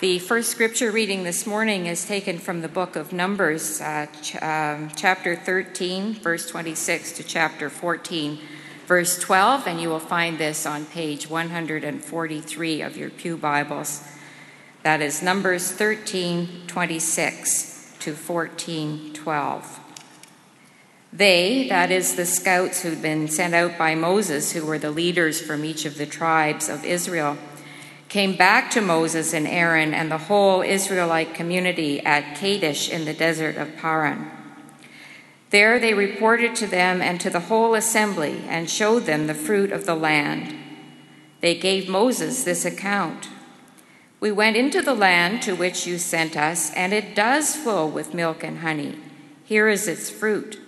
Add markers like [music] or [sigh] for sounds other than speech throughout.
The first scripture reading this morning is taken from the book of Numbers, uh, ch- um, chapter 13, verse 26 to chapter 14, verse 12, and you will find this on page 143 of your Pew Bibles. That is Numbers 13, 26 to 14, 12. They, that is the scouts who'd been sent out by Moses, who were the leaders from each of the tribes of Israel, came back to Moses and Aaron and the whole Israelite community at Kadesh in the desert of Paran. There they reported to them and to the whole assembly and showed them the fruit of the land. They gave Moses this account We went into the land to which you sent us, and it does flow with milk and honey. Here is its fruit.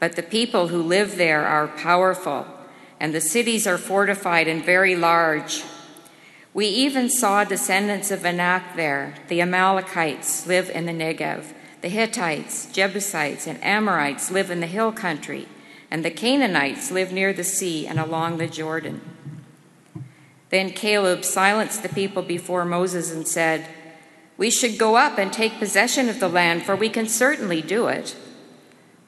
But the people who live there are powerful, and the cities are fortified and very large. We even saw descendants of Anak there. The Amalekites live in the Negev. The Hittites, Jebusites, and Amorites live in the hill country, and the Canaanites live near the sea and along the Jordan. Then Caleb silenced the people before Moses and said, We should go up and take possession of the land, for we can certainly do it.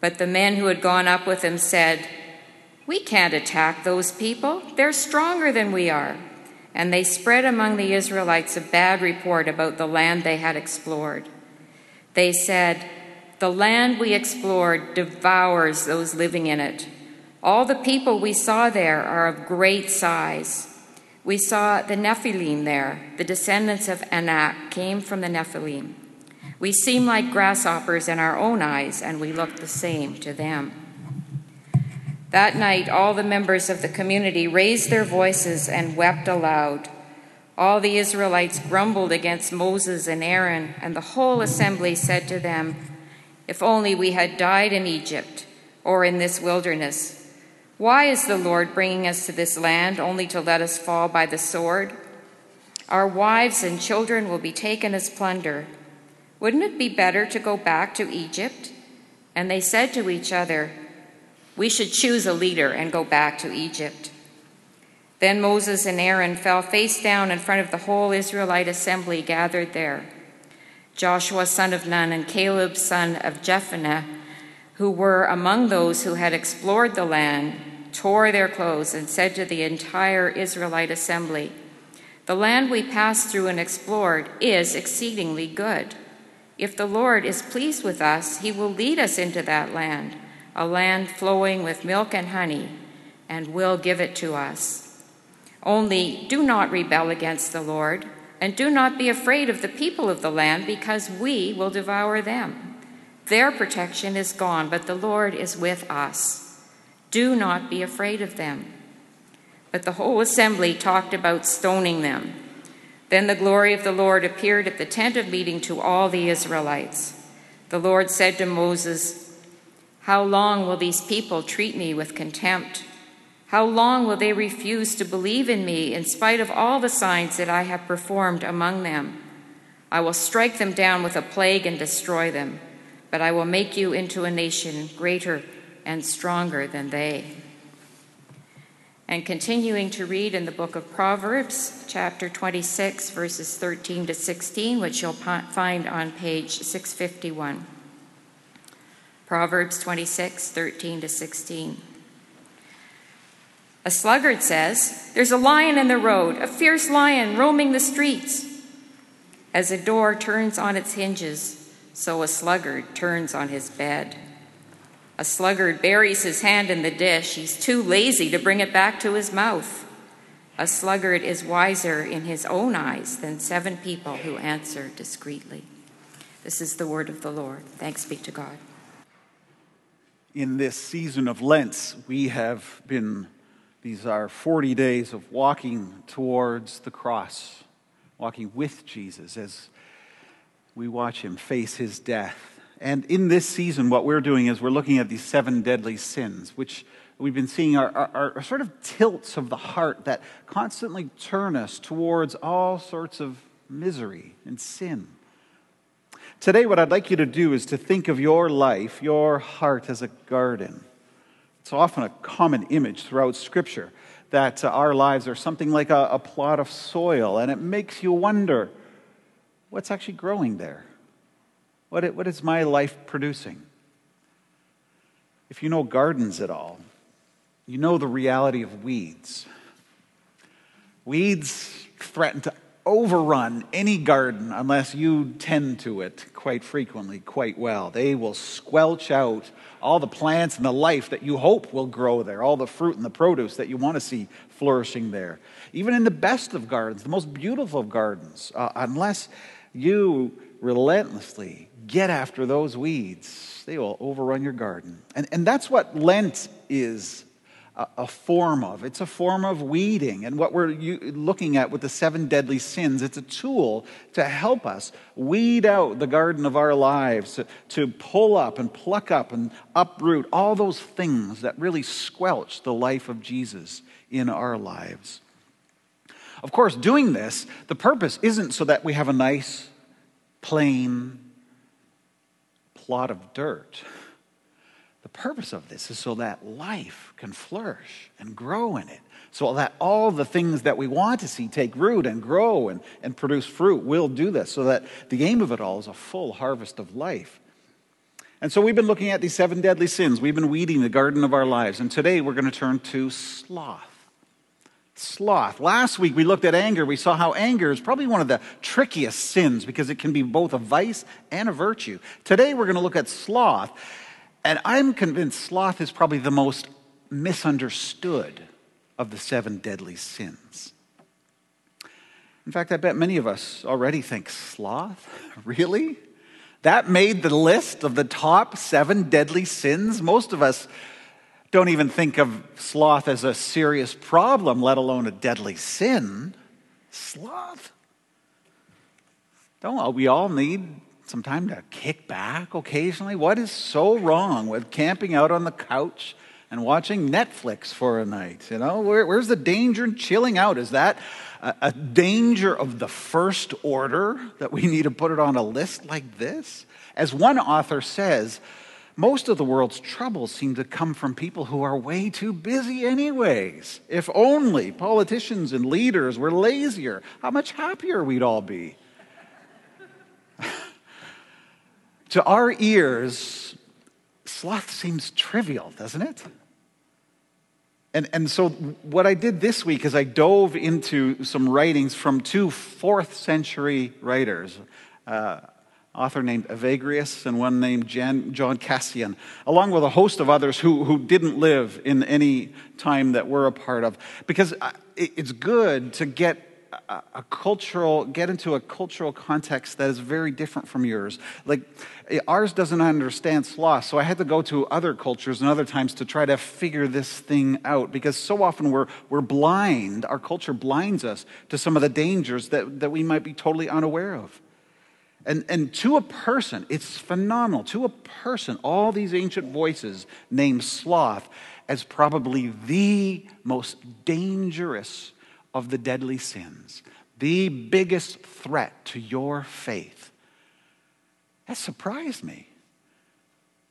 But the men who had gone up with him said, We can't attack those people. They're stronger than we are and they spread among the Israelites a bad report about the land they had explored. They said, The land we explored devours those living in it. All the people we saw there are of great size. We saw the Nephilim there. The descendants of Anak came from the Nephilim. We seem like grasshoppers in our own eyes, and we look the same to them. That night, all the members of the community raised their voices and wept aloud. All the Israelites grumbled against Moses and Aaron, and the whole assembly said to them, If only we had died in Egypt or in this wilderness. Why is the Lord bringing us to this land only to let us fall by the sword? Our wives and children will be taken as plunder. Wouldn't it be better to go back to Egypt? And they said to each other, we should choose a leader and go back to Egypt. Then Moses and Aaron fell face down in front of the whole Israelite assembly gathered there. Joshua, son of Nun, and Caleb, son of Jephunneh, who were among those who had explored the land, tore their clothes and said to the entire Israelite assembly, The land we passed through and explored is exceedingly good. If the Lord is pleased with us, he will lead us into that land a land flowing with milk and honey, and will give it to us. Only do not rebel against the Lord, and do not be afraid of the people of the land, because we will devour them. Their protection is gone, but the Lord is with us. Do not be afraid of them. But the whole assembly talked about stoning them. Then the glory of the Lord appeared at the tent of meeting to all the Israelites. The Lord said to Moses, how long will these people treat me with contempt? How long will they refuse to believe in me in spite of all the signs that I have performed among them? I will strike them down with a plague and destroy them, but I will make you into a nation greater and stronger than they. And continuing to read in the book of Proverbs, chapter 26, verses 13 to 16, which you'll find on page 651. Proverbs 26, 13 to 16. A sluggard says, There's a lion in the road, a fierce lion roaming the streets. As a door turns on its hinges, so a sluggard turns on his bed. A sluggard buries his hand in the dish. He's too lazy to bring it back to his mouth. A sluggard is wiser in his own eyes than seven people who answer discreetly. This is the word of the Lord. Thanks be to God in this season of Lent, we have been, these are 40 days of walking towards the cross, walking with Jesus as we watch him face his death. And in this season, what we're doing is we're looking at these seven deadly sins, which we've been seeing are, are, are sort of tilts of the heart that constantly turn us towards all sorts of misery and sin. Today, what I'd like you to do is to think of your life, your heart, as a garden. It's often a common image throughout Scripture that uh, our lives are something like a, a plot of soil, and it makes you wonder what's actually growing there? What, what is my life producing? If you know gardens at all, you know the reality of weeds. Weeds threaten to overrun any garden unless you tend to it quite frequently, quite well. They will squelch out all the plants and the life that you hope will grow there, all the fruit and the produce that you want to see flourishing there. Even in the best of gardens, the most beautiful of gardens, uh, unless you relentlessly get after those weeds, they will overrun your garden. And, and that's what Lent is a, form of. It's a form of weeding. And what we're looking at with the seven deadly sins, it's a tool to help us weed out the garden of our lives, to, pull up and pluck up and uproot all those things that really squelch the life of Jesus in our lives. Of course, doing this, the purpose isn't so that we have a nice, plain plot of dirt. [laughs] The purpose of this is so that life can flourish and grow in it, so that all the things that we want to see take root and grow and, and produce fruit will do this, so that the aim of it all is a full harvest of life. And so we've been looking at these seven deadly sins. We've been weeding the garden of our lives. And today we're going to turn to sloth. Sloth. Last week we looked at anger. We saw how anger is probably one of the trickiest sins because it can be both a vice and a virtue. Today we're going to look at sloth. And I'm convinced sloth is probably the most misunderstood of the seven deadly sins. In fact, I bet many of us already think sloth? [laughs] Really? That made the list of the top seven deadly sins? Most of us don't even think of sloth as a serious problem, let alone a deadly sin. Sloth? Don't we all need some time to kick back occasionally? What is so wrong with camping out on the couch and watching Netflix for a night? You know, Where, where's the danger in chilling out? Is that a, a danger of the first order that we need to put it on a list like this? As one author says, most of the world's troubles seem to come from people who are way too busy, anyways. If only politicians and leaders were lazier, how much happier we'd all be. To our ears, sloth seems trivial, doesn't it? And, and so, what I did this week is I dove into some writings from two fourth century writers, uh, author named Evagrius and one named Jan, John Cassian, along with a host of others who, who didn't live in any time that we're a part of. Because it's good to get a, a cultural, get into a cultural context that is very different from yours. Like, ours doesn't understand sloth, so I had to go to other cultures and other times to try to figure this thing out because so often we're, we're blind. Our culture blinds us to some of the dangers that, that we might be totally unaware of. And, and to a person, it's phenomenal. To a person, all these ancient voices name sloth as probably the most dangerous of the deadly sins, the biggest threat to your faith. That surprised me.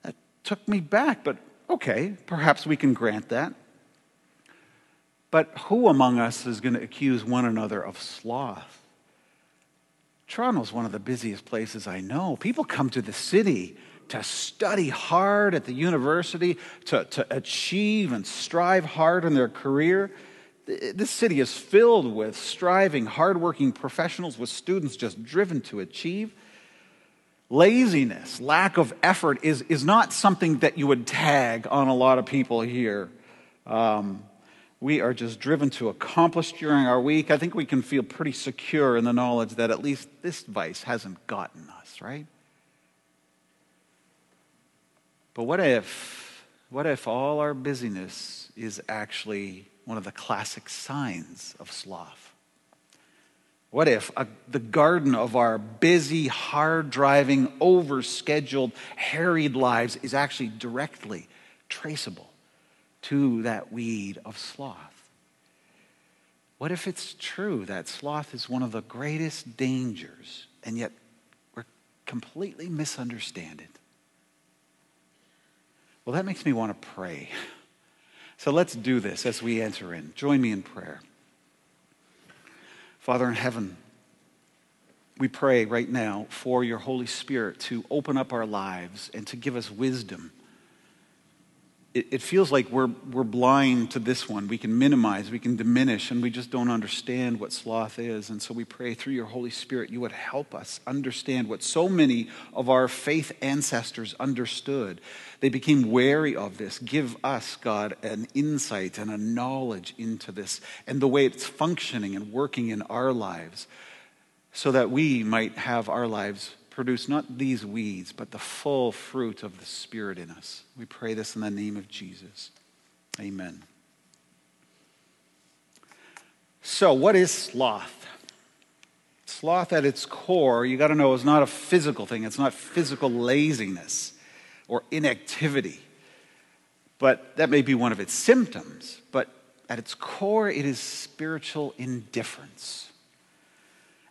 That took me back, but okay, perhaps we can grant that. But who among us is going to accuse one another of sloth? Toronto is one of the busiest places I know. People come to the city to study hard at the university, to, to achieve and strive hard in their career. This city is filled with striving, hardworking professionals, with students just driven to achieve. Laziness, lack of effort is, is not something that you would tag on a lot of people here. Um, we are just driven to accomplish during our week. I think we can feel pretty secure in the knowledge that at least this vice hasn't gotten us, right? But what if, what if all our busyness is actually one of the classic signs of sloth. What if a, the garden of our busy, hard driving, over-scheduled, harried lives is actually directly traceable to that weed of sloth? What if it's true that sloth is one of the greatest dangers, and yet we're completely misunderstand it? Well, that makes me want to pray. [laughs] So let's do this as we enter in. Join me in prayer. Father in heaven, we pray right now for your Holy Spirit to open up our lives and to give us wisdom. It, it, feels like we're, we're blind to this one. We can minimize, we can diminish, and we just don't understand what sloth is. And so we pray through your Holy Spirit, you would help us understand what so many of our faith ancestors understood. They became wary of this. Give us, God, an insight and a knowledge into this and the way it's functioning and working in our lives so that we might have our lives produce not these weeds, but the full fruit of the Spirit in us. We pray this in the name of Jesus. Amen. So, what is sloth? Sloth at its core, you got to know, is not a physical thing. It's not physical laziness or inactivity. But that may be one of its symptoms. But at its core, it is spiritual indifference.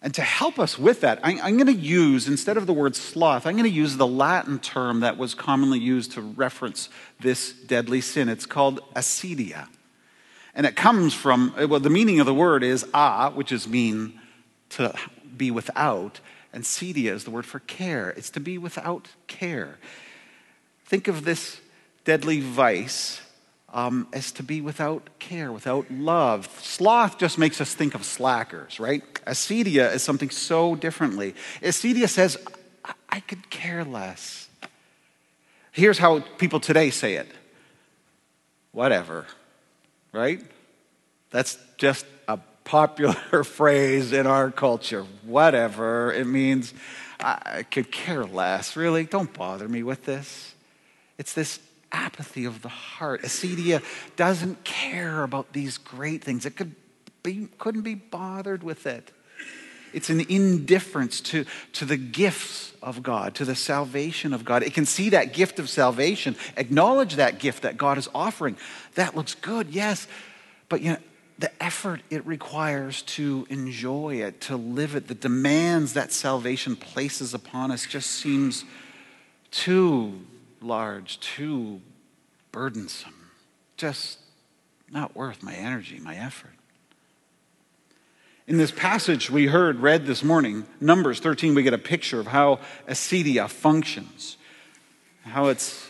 And to help us with that, I, am going to use, instead of the word sloth, I'm going to use the Latin term that was commonly used to reference this deadly sin. It's called acedia. And it comes from, well, the meaning of the word is a, which is mean to be without, and cedia is the word for care. It's to be without care. Think of this deadly vice um, as to be without care, without love. Sloth just makes us think of slackers, right? Acedia is something so differently. Acedia says, I, I could care less. Here's how people today say it whatever, right? That's just a popular [laughs] phrase in our culture. Whatever. It means I could care less. Really? Don't bother me with this. It's this apathy of the heart. Acedia doesn't care about these great things. It could be, couldn't be bothered with it. It's an indifference to, to the gifts of God, to the salvation of God. It can see that gift of salvation, acknowledge that gift that God is offering. That looks good, yes. But you know, the effort it requires to enjoy it, to live it, the demands that salvation places upon us just seems too large, too burdensome, just not worth my energy, my effort. In this passage we heard read this morning, Numbers 13, we get a picture of how acedia functions, how it's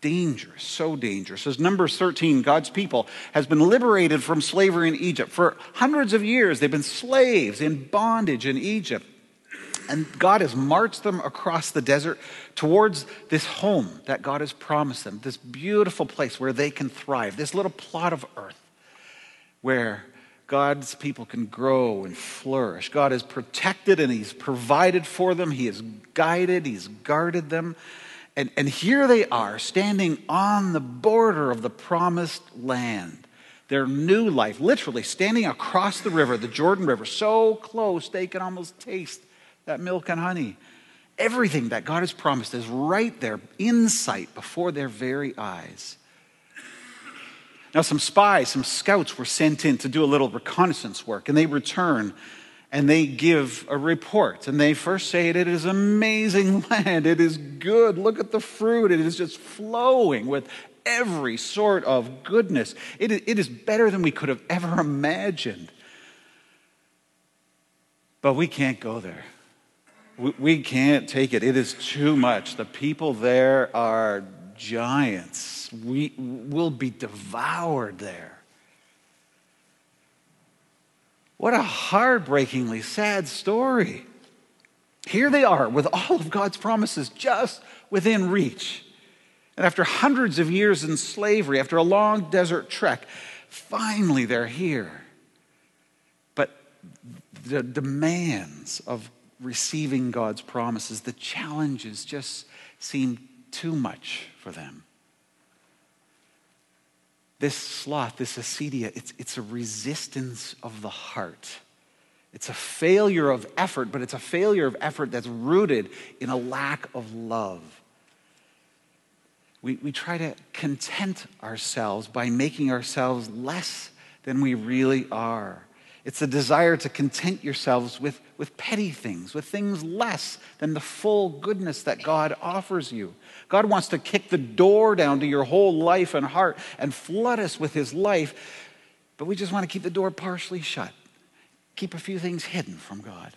dangerous, so dangerous. As Numbers 13, God's people has been liberated from slavery in Egypt. For hundreds of years, they've been slaves in bondage in Egypt. And God has marched them across the desert towards this home that God has promised them, this beautiful place where they can thrive, this little plot of earth where God's people can grow and flourish. God has protected and He's provided for them, He has guided, He's guarded them. And, and here they are, standing on the border of the promised land. Their new life, literally standing across the river, the Jordan River, so close they can almost taste that milk and honey. Everything that God has promised is right there, in sight, before their very eyes. Now, some spies, some scouts were sent in to do a little reconnaissance work, and they return and they give a report. And they first say it is amazing [laughs] land. It is good. Look at the fruit. It is just flowing with every sort of goodness. It, it is better than we could have ever [laughs] imagined. But we can't go there we can't take it. It is too much. The people there are giants. We will be devoured there. What a heartbreakingly sad story. Here they are with all of God's promises just within reach. And after hundreds of years in slavery, after a long desert trek, finally they're here. But the demands of receiving God's promises, the challenges just seem too much for them. This sloth, this acedia, it's, it's a resistance of the heart. It's a failure of effort, but it's a failure of effort that's rooted in a lack of love. We, we try to content ourselves by making ourselves less than we really are. It's a desire to content yourselves with, with petty things, with things less than the full goodness that God offers you. God wants to kick the door down to your whole life and heart and flood us with His life, but we just want to keep the door partially shut, keep a few things hidden from God.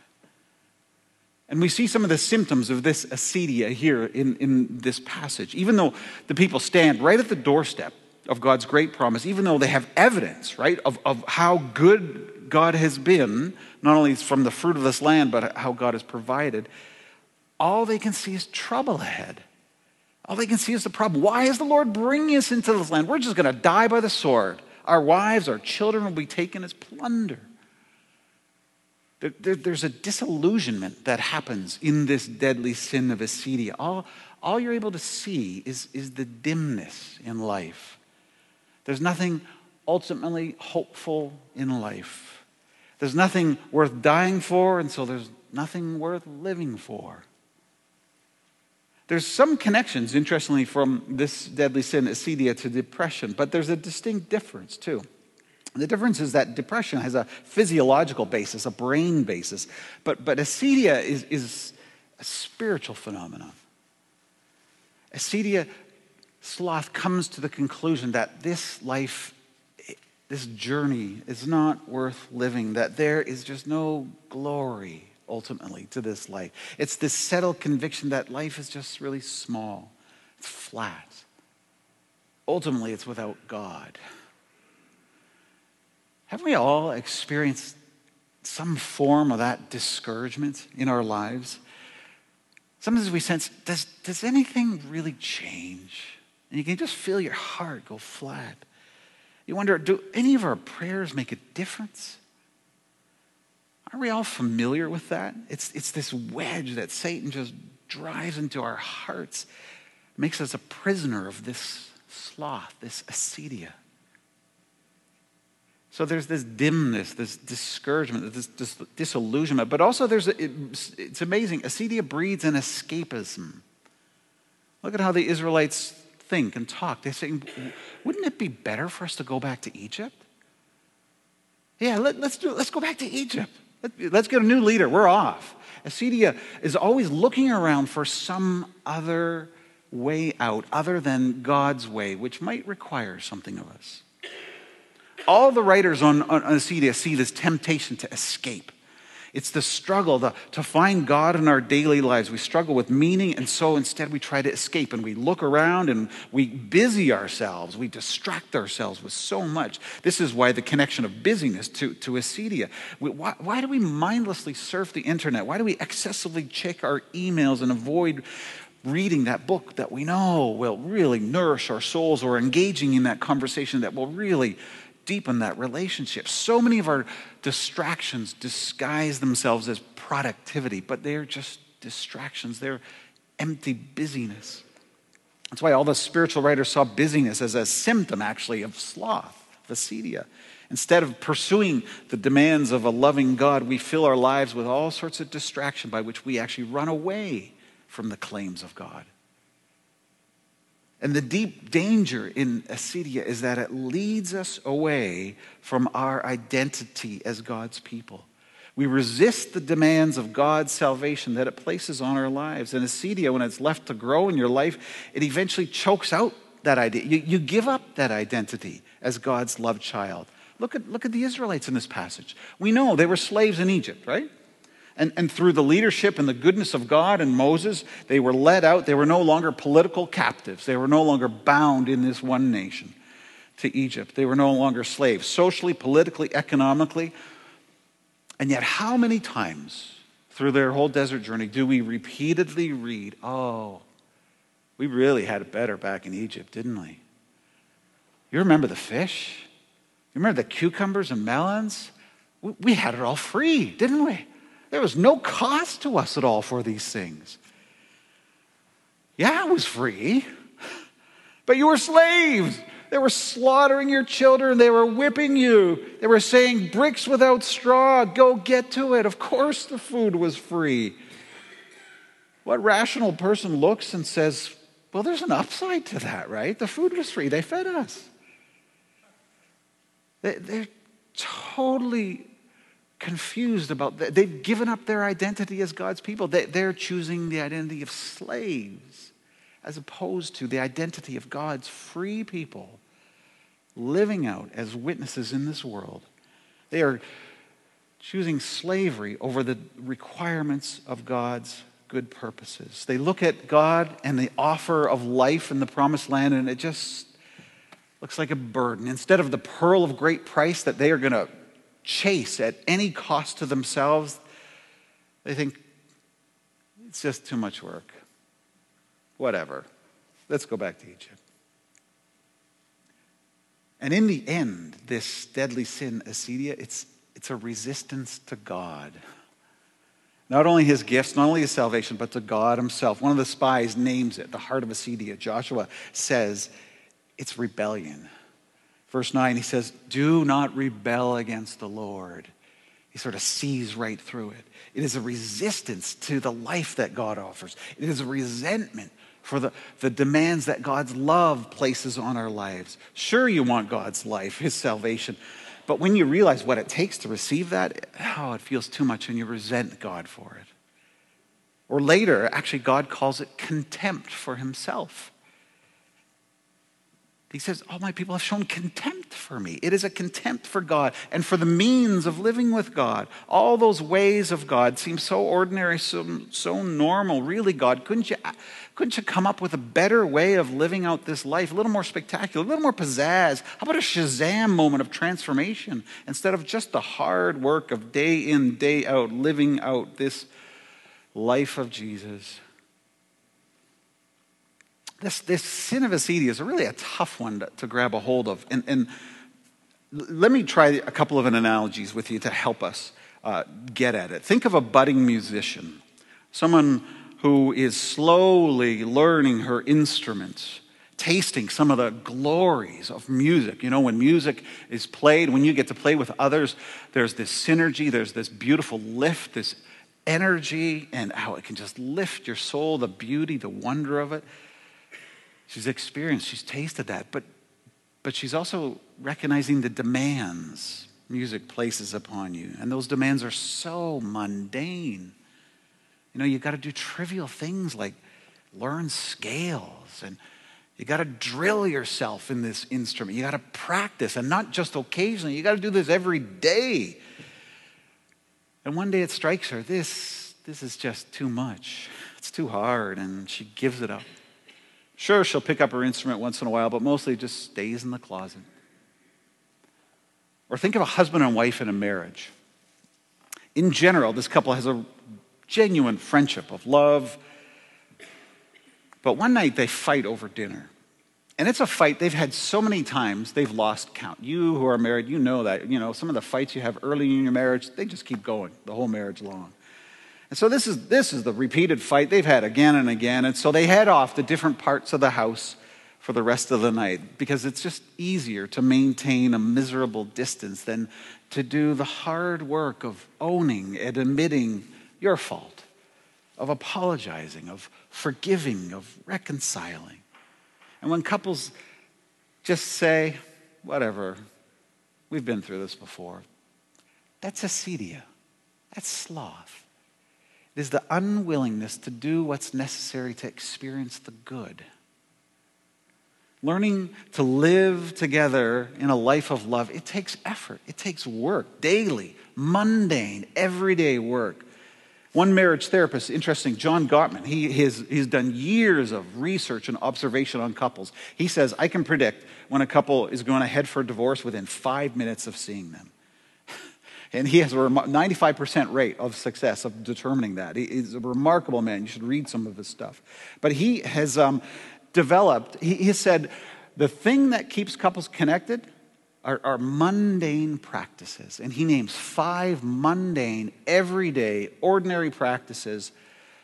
And we see some of the symptoms of this acedia here in, in this passage. Even though the people stand right at the doorstep of God's great promise, even though they have evidence, right, of, of how good God has been, not only from the fruit of this land, but how God has provided, all they can see is trouble ahead. All they can see is the problem. Why is the Lord bringing us into this land? We're just going to die by the sword. Our wives, our children will be taken as plunder. There, there, there's a disillusionment that happens in this deadly sin of acedia. All, all you're able to see is, is the dimness in life. There's nothing ultimately hopeful in life. There's nothing worth dying for, and so there's nothing worth living for. There's some connections, interestingly, from this deadly sin, acedia, to depression, but there's a distinct difference, too. The difference is that depression has a physiological basis, a brain basis, but, but acedia is, is a spiritual phenomenon. Acedia sloth comes to the conclusion that this life, this journey is not worth living, that there is just no glory ultimately to this life. It's this settled conviction that life is just really small, it's flat. Ultimately, it's without God. Haven't we all experienced some form of that discouragement in our lives? Sometimes we sense, does, does anything really change? And you can just feel your heart go flat. You wonder, do any of our prayers make a difference? Aren't we all familiar with that? It's, it's this wedge that Satan just drives into our hearts, makes us a prisoner of this sloth, this acedia. So there's this dimness, this discouragement, this, this disillusionment, but also there's it, it's amazing. Acedia breeds an escapism. Look at how the Israelites think and talk. They're saying, wouldn't it be better for us to go back to Egypt? Yeah, let, us do, let's go back to Egypt. Let, let's get a new leader. We're off. Acedia is always looking around for some other way out other than God's way, which might require something of us. All the writers on, on see this temptation to escape. It's the struggle to find God in our daily lives. We struggle with meaning, and so instead we try to escape and we look around and we busy ourselves. We distract ourselves with so much. This is why the connection of busyness to, to acedia. We, why, why do we mindlessly surf the internet? Why do we excessively check our emails and avoid reading that book that we know will really nourish our souls or engaging in that conversation that will really deepen that relationship. So many of our distractions disguise themselves as productivity, but they're just distractions. They're empty busyness. That's why all the spiritual writers saw busyness as a symptom, actually, of sloth, acedia. Instead of pursuing the demands of a loving God, we fill our lives with all sorts of distraction by which we actually run away from the claims of God. And the deep danger in acedia is that it leads us away from our identity as God's people. We resist the demands of God's salvation that it places on our lives. And acedia, when it's left to grow in your life, it eventually chokes out that idea. You, you give up that identity as God's loved child. Look at, look at the Israelites in this passage. We know they were slaves in Egypt, right? And, and through the leadership and the goodness of God and Moses, they were led out. They were no longer political captives. They were no longer bound in this one nation to Egypt. They were no longer slaves, socially, politically, economically. And yet, how many times through their whole desert journey do we repeatedly read, oh, we really had it better back in Egypt, didn't we? You remember the fish? You remember the cucumbers and melons? We had it all free, didn't we? There was no cost to us at all for these things. Yeah, it was free, but you were slaves. They were slaughtering your children. They were whipping you. They were saying, bricks without straw, go get to it. Of course, the food was free. What rational person looks and says, well, there's an upside to that, right? The food was free. They fed us. They're totally confused about that. They've given up their identity as God's people. They're choosing the identity of slaves as opposed to the identity of God's free people living out as witnesses in this world. They are choosing slavery over the requirements of God's good purposes. They look at God and the offer of life in the promised land, and it just looks like a burden. Instead of the pearl of great price that they are going to chase at any cost to themselves, they think it's just too much work. Whatever. Let's go back to Egypt. And in the end, this deadly sin, acedia, it's, it's a resistance to God. Not only his gifts, not only his salvation, but to God himself. One of the spies names it the heart of acedia. Joshua says it's rebellion. Verse 9, he says, Do not rebel against the Lord. He sort of sees right through it. It is a resistance to the life that God offers, it is a resentment for the, the demands that God's love places on our lives. Sure, you want God's life, His salvation, but when you realize what it takes to receive that, oh, it feels too much and you resent God for it. Or later, actually, God calls it contempt for Himself. He says, All my people have shown contempt for me. It is a contempt for God and for the means of living with God. All those ways of God seem so ordinary, so, so normal. Really, God, couldn't you, couldn't you come up with a better way of living out this life? A little more spectacular, a little more pizzazz. How about a Shazam moment of transformation instead of just the hard work of day in, day out, living out this life of Jesus? This, this sin of acedia is really a tough one to, to grab a hold of. And, and, let me try a couple of analogies with you to help us uh, get at it. Think of a budding musician, someone who is slowly learning her instruments, tasting some of the glories of music. You know, when music is played, when you get to play with others, there's this synergy, there's this beautiful lift, this energy, and how it can just lift your soul, the beauty, the wonder of it. She's experienced, she's tasted that, but, but she's also recognizing the demands music places upon you. And those demands are so mundane. You know, you got to do trivial things like learn scales and you got to drill yourself in this instrument. You got to practice and not just occasionally. You got to do this every day. And one day it strikes her this, this is just too much. It's too hard. And she gives it up. Sure, she'll pick up her instrument once in a while, but mostly just stays in the closet. Or think of a husband and wife in a marriage. In general, this couple has a genuine friendship of love, but one night they fight over dinner. And it's a fight they've had so many times they've lost count. You who are married, you know that. You know, some of the fights you have early in your marriage, they just keep going the whole marriage long. And so this is, this is the repeated fight they've had again and again. And so they head off to different parts of the house for the rest of the night because it's just easier to maintain a miserable distance than to do the hard work of owning and admitting your fault, of apologizing, of forgiving, of reconciling. And when couples just say, whatever, we've been through this before, that's acedia, that's sloth. It is the unwillingness to do what's necessary to experience the good. Learning to live together in a life of love, it takes effort. It takes work, daily, mundane, everyday work. One marriage therapist, interesting, John Gottman, he, has, he's done years of research and observation on couples. He says, I can predict when a couple is going to head for divorce within five minutes of seeing them. And he has a 95% rate of success of determining that. He's a remarkable man. You should read some of his stuff. But he has um, developed, he, he said, the thing that keeps couples connected are, are, mundane practices. And he names five mundane, everyday, ordinary practices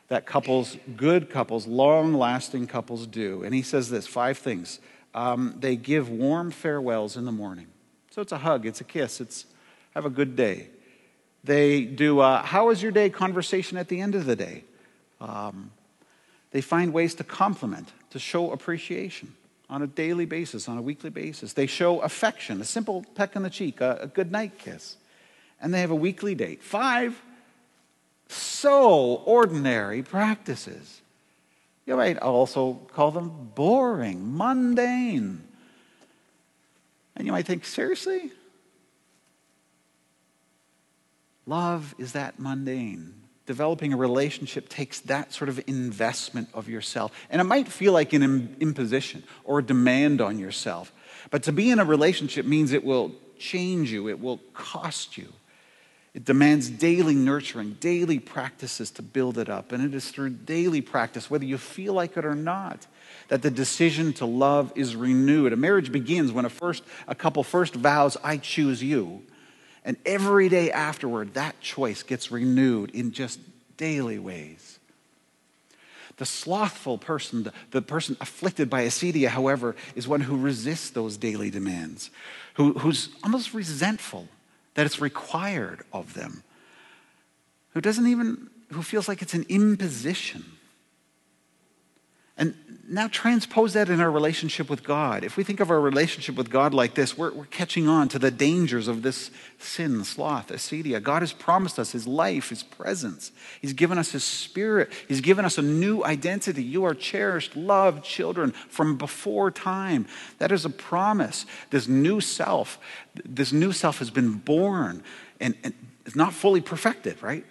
that couples, good couples, long lasting couples do. And he says this five things. Um, they give warm farewells in the morning. So it's a hug, it's a kiss, it's have a good day. They do, uh, how was your day conversation at the end of the day. Um, they find ways to compliment, to show appreciation on a daily basis, on a weekly basis. They show affection, a simple peck on the cheek, a, a good night kiss. And they have a weekly date. Five so ordinary practices. You might also call them boring, mundane. And you might think, seriously? Love is that mundane. Developing a relationship takes that sort of investment of yourself. And it might feel like an imposition or a demand on yourself. But to be in a relationship means it will change you, it will cost you. It demands daily nurturing, daily practices to build it up. And it is through daily practice, whether you feel like it or not, that the decision to love is renewed. A marriage begins when a, first, a couple first vows, I choose you. And every day afterward, that choice gets renewed in just daily ways. The slothful person, the, the person afflicted by acedia, however, is one who resists those daily demands, who, who's almost resentful that it's required of them, who doesn't even, who feels like it's an imposition. And now transpose that in our relationship with God. If we think of our relationship with God like this, we're, we're catching on to the dangers of this sin, sloth, acedia. God has promised us His life, His presence. He's given us His Spirit. He's given us a new identity. You are cherished, loved children from before time. That is a promise. This new self, this new self has been born and, and it's not fully perfected, right?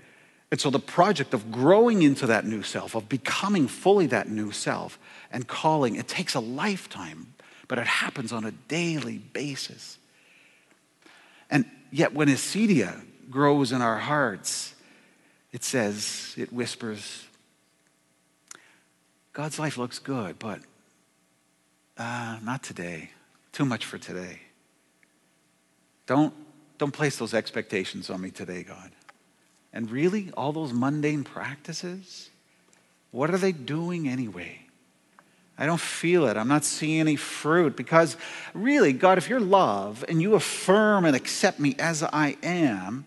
And so the project of growing into that new self, of becoming fully that new self and calling, it takes a lifetime, but it happens on a daily basis. And yet when acedia grows in our hearts, it says, it whispers, God's life looks good, but uh, not today. Too much for today. Don't, don't place those expectations on me today, God. And really, all those mundane practices, what are they doing anyway? I don't feel it. I'm not seeing any fruit because, really, God, if you're love and you affirm and accept me as I am,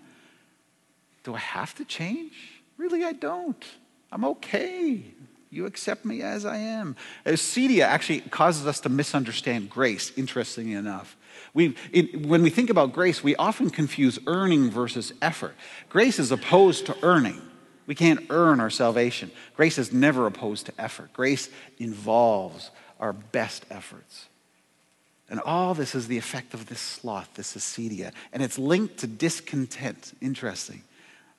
do I have to change? Really, I don't. I'm okay. You accept me as I am. Uh, Acedia actually causes us to misunderstand grace, interestingly enough. We, it, when we think about grace, we often confuse earning versus effort. Grace is opposed to earning. We can't earn our salvation. Grace is never opposed to effort. Grace involves our best efforts. And all this is the effect of this sloth, this acedia. And it's linked to discontent. Interesting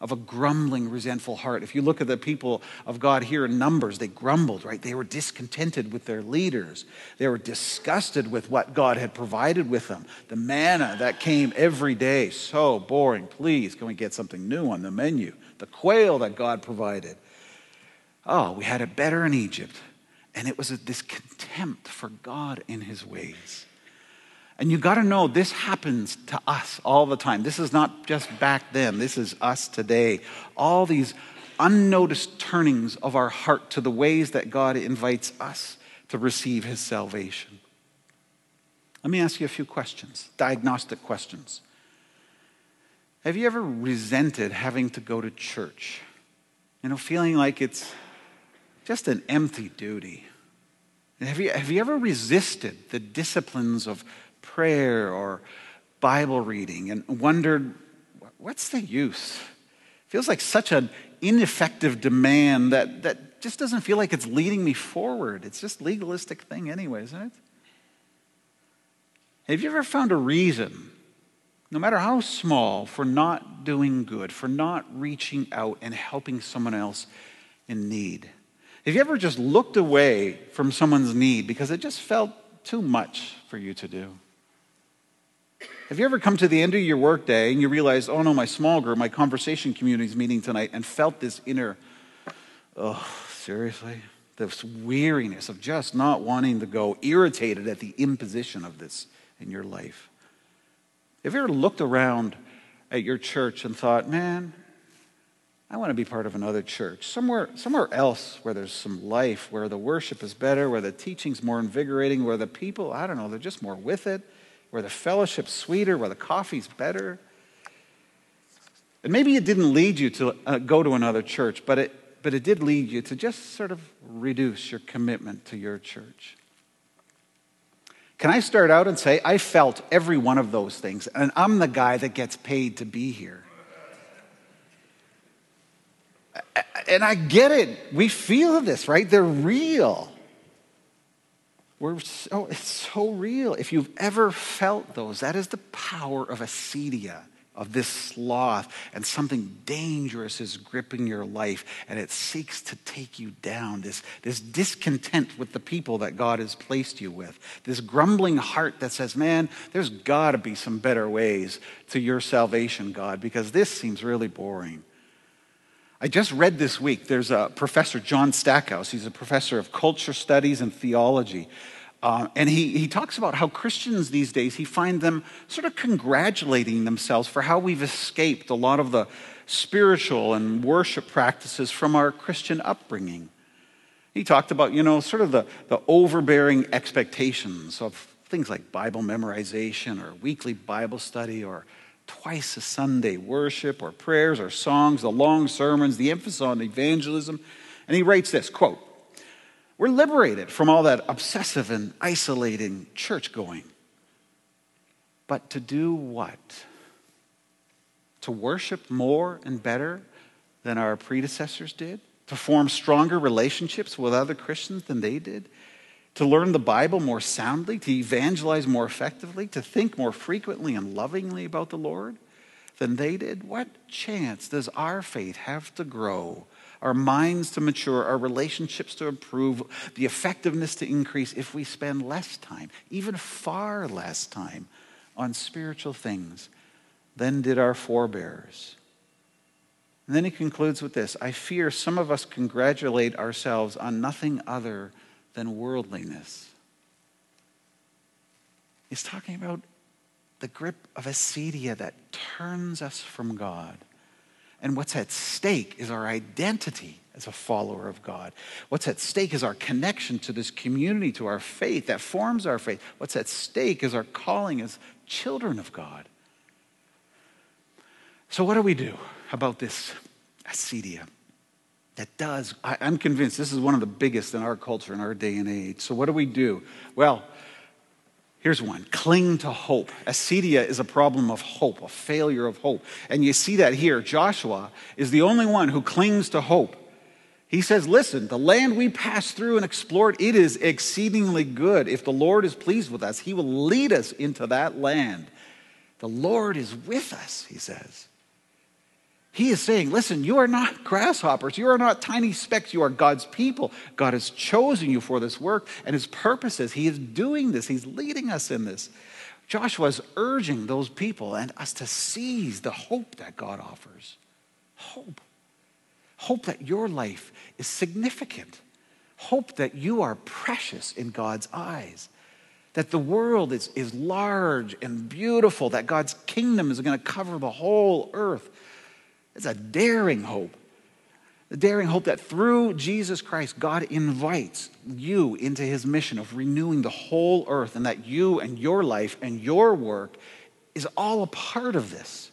of a grumbling, resentful heart. If you look at the people of God here in Numbers, they grumbled, right? They were discontented with their leaders. They were disgusted with what God had provided with them. The manna that came every day, so boring. Please, can we get something new on the menu? The quail that God provided. Oh, we had it better in Egypt. And it was this contempt for God and his ways. And you got to know this happens to us all the time. This is not just back then, this is us today. All these unnoticed turnings of our heart to the ways that God invites us to receive his salvation. Let me ask you a few questions, diagnostic questions. Have you ever resented having to go to church? You know, feeling like it's just an empty duty. Have you, have you ever resisted the disciplines of prayer or Bible reading and wondered, what's the use? Feels like such an ineffective demand that, that just doesn't feel like it's leading me forward. It's just legalistic thing anyway, isn't it? Have you ever found a reason, no matter how small, for not doing good, for not reaching out and helping someone else in need? Have you ever just looked away from someone's need because it just felt too much for you to do? Have you ever come to the end of your workday and you realize, oh no, my small group, my conversation community is meeting tonight, and felt this inner, oh, seriously? This weariness of just not wanting to go, irritated at the imposition of this in your life. Have you ever looked around at your church and thought, man, I want to be part of another church, somewhere, somewhere else where there's some life, where the worship is better, where the teaching's more invigorating, where the people, I don't know, they're just more with it where the fellowship's sweeter, where the coffee's better. And maybe it didn't lead you to uh, go to another church, but it, but it did lead you to just sort of reduce your commitment to your church. Can I start out and say, I felt every one of those things, and I'm the guy that gets paid to be here. And I get it. We feel this, right? They're real. We're so, it's so real. If you've ever felt those, that is the power of acedia of this sloth, and something dangerous is gripping your life, and it seeks to take you down. This, this discontent with the people that God has placed you with, this grumbling heart that says, Man, there's got to be some better ways to your salvation, God, because this seems really boring. I just read this week, there's a professor, John Stackhouse. He's a professor of culture studies and theology. Uh, and he, he talks about how Christians these days, he find them sort of congratulating themselves for how we've escaped a lot of the spiritual and worship practices from our Christian upbringing. He talked about, you know, sort of the, the overbearing expectations of things like Bible memorization or weekly Bible study or twice a Sunday worship or prayers or songs, the long sermons, the emphasis on evangelism. And he writes this quote, we're liberated from all that obsessive and isolating church going. But to do what? To worship more and better than our predecessors did? To form stronger relationships with other Christians than they did? To learn the Bible more soundly? To evangelize more effectively? To think more frequently and lovingly about the Lord than they did? What chance does our faith have to grow our minds to mature, our relationships to improve, the effectiveness to increase if we spend less time, even far less time, on spiritual things than did our forebears. And then he concludes with this I fear some of us congratulate ourselves on nothing other than worldliness. He's talking about the grip of acedia that turns us from God. And what's at stake is our identity as a follower of God. What's at stake is our connection to this community, to our faith that forms our faith. What's at stake is our calling as children of God. So, what do we do about this acedia? That does, I, I'm convinced this is one of the biggest in our culture in our day and age. So, what do we do? Well, Here's one cling to hope. Acedia is a problem of hope, a failure of hope. And you see that here. Joshua is the only one who clings to hope. He says, Listen, the land we passed through and explored, it is exceedingly good. If the Lord is pleased with us, he will lead us into that land. The Lord is with us, he says. He is saying, listen, you are not grasshoppers. You are not tiny specks. You are God's people. God has chosen you for this work and his purposes. He is doing this, he's leading us in this. Joshua is urging those people and us to seize the hope that God offers. Hope. Hope that your life is significant. Hope that you are precious in God's eyes. That the world is, is large and beautiful. That God's kingdom is going to cover the whole earth it's a daring hope. The daring hope that through Jesus Christ, God invites you into his mission of renewing the whole earth, and that you and your life and your work is all a part of this.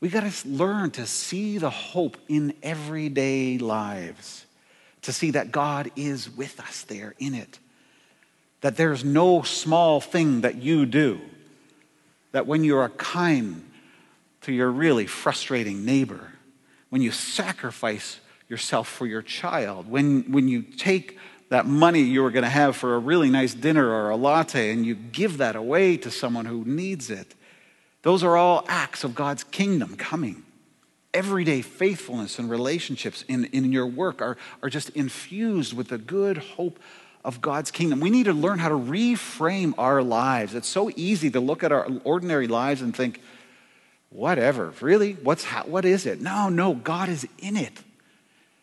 We got to learn to see the hope in everyday lives, to see that God is with us there in it, that there's no small thing that you do, that when you are kind to your really frustrating neighbor, when you sacrifice yourself for your child, when, when you take that money you were going to have for a really nice dinner or a latte and you give that away to someone who needs it, those are all acts of God's kingdom coming. Everyday faithfulness and relationships in, in your work are, are just infused with the good hope of God's kingdom. We need to learn how to reframe our lives. It's so easy to look at our ordinary lives and think, whatever. Really? What's, what is it? No, no, God is in it.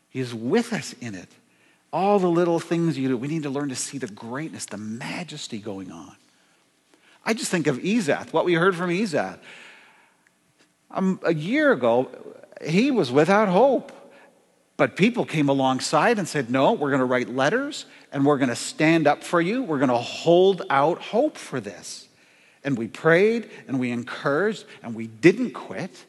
He is with us in it. All the little things you do, we need to learn to see the greatness, the majesty going on. I just think of Ezath, what we heard from Ezath. Um, a year ago, he was without hope. But people came alongside and said, No, we're going to write letters and we're going to stand up for you. We're going to hold out hope for this. And we prayed and we encouraged and we didn't quit.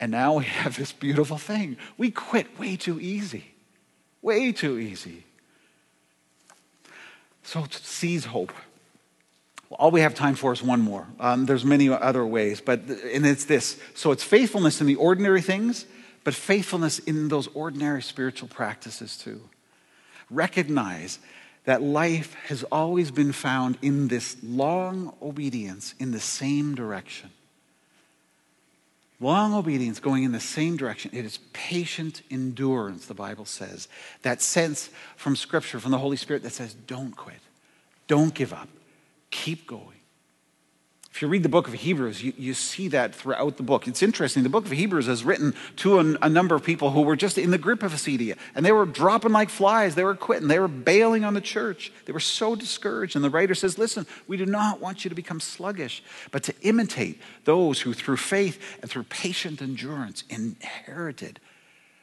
And now we [laughs] have this beautiful thing. We quit way too easy. Way too easy. So seize hope. All we have time for is one more. Um, there's many other ways, but and it's this. So it's faithfulness in the ordinary things, but faithfulness in those ordinary spiritual practices too. Recognize that life has always been found in this long obedience in the same direction. Long obedience going in the same direction. It is patient endurance, the Bible says. That sense from Scripture, from the Holy Spirit that says, don't quit, don't give up, keep going. If you read the book of Hebrews, you, you see that throughout the book. It's interesting. The book of Hebrews is written to a, a, number of people who were just in the grip of acedia, and they were dropping like flies. They were quitting. They were bailing on the church. They were so discouraged. And the writer says, Listen, we do not want you to become sluggish, but to imitate those who, through faith and through patient endurance, inherited,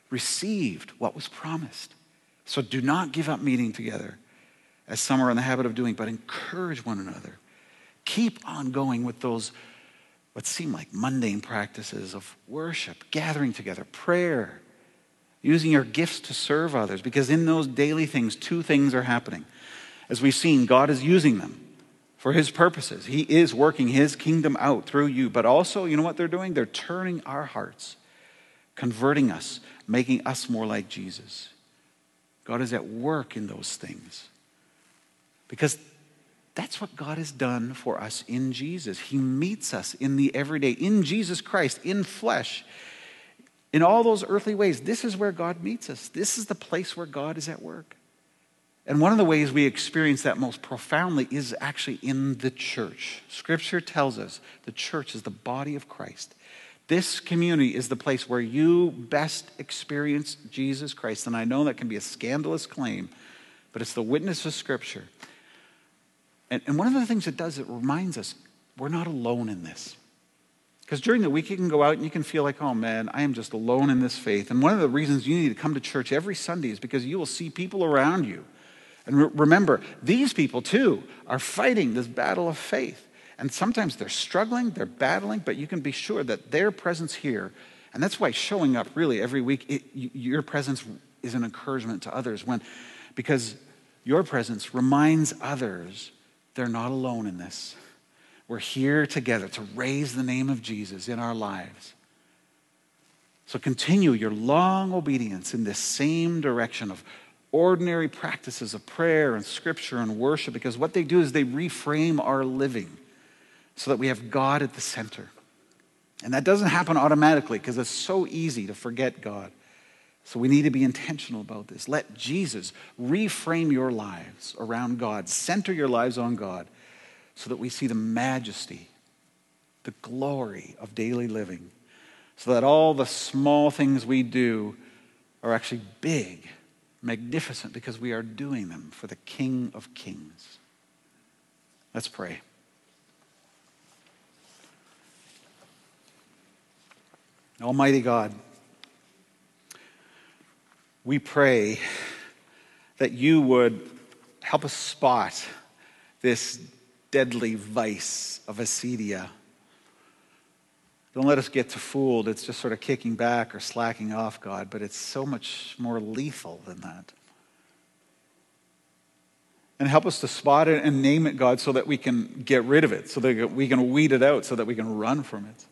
received what was promised. So do not give up meeting together, as some are in the habit of doing, but encourage one another keep on going with those what seem like mundane practices of worship, gathering together, prayer, using your gifts to serve others, because in those daily things, two things are happening. As we've seen, God is using them for his purposes. He is working his kingdom out through you, but also, you know what they're doing? They're turning our hearts, converting us, making us more like Jesus. God is at work in those things. Because that's what God has done for us in Jesus. He meets us in the everyday, in Jesus Christ, in flesh, in all those earthly ways. This is where God meets us. This is the place where God is at work. And one of the ways we experience that most profoundly is actually in the church. Scripture tells us the church is the body of Christ. This community is the place where you best experience Jesus Christ. And I know that can be a scandalous claim, but it's the witness of Scripture. And, and one of the things it does, it reminds us we're not alone in this. Because during the week, you can go out and you can feel like, oh man, I am just alone in this faith. And one of the reasons you need to come to church every Sunday is because you will see people around you. And re- remember, these people too are fighting this battle of faith. And sometimes they're struggling, they're battling, but you can be sure that their presence here, and that's why showing up really every week, it, your presence is an encouragement to others. When, because your presence reminds others they're not alone in this. We're here together to raise the name of Jesus in our lives. So continue your long obedience in this same direction of ordinary practices of prayer and scripture and worship because what they do is they reframe our living so that we have God at the center. And that doesn't happen automatically because it's so easy to forget God. So we need to be intentional about this. Let Jesus reframe your lives around God, center your lives on God, so that we see the majesty, the glory of daily living, so that all the small things we do are actually big, magnificent, because we are doing them for the King of Kings. Let's pray. Almighty God, we pray that you would help us spot this deadly vice of acedia. Don't let us get too fooled. It's just sort of kicking back or slacking off, God, but it's so much more lethal than that. And help us to spot it and name it, God, so that we can get rid of it, so that we can weed it out, so that we can run from it.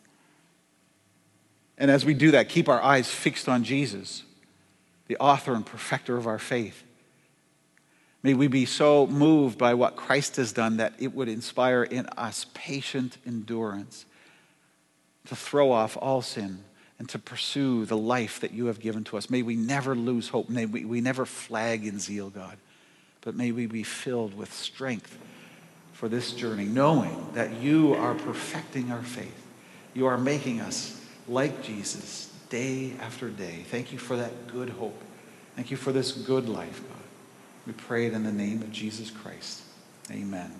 And as we do that, keep our eyes fixed on Jesus the author and perfecter of our faith. May we be so moved by what Christ has done that it would inspire in us patient endurance to throw off all sin and to pursue the life that you have given to us. May we never lose hope. May we, we never flag in zeal, God. But may we be filled with strength for this journey, knowing that you are perfecting our faith. You are making us like Jesus day after day. Thank you for that good hope. Thank you for this good life, God. We pray it in the name of Jesus Christ. Amen.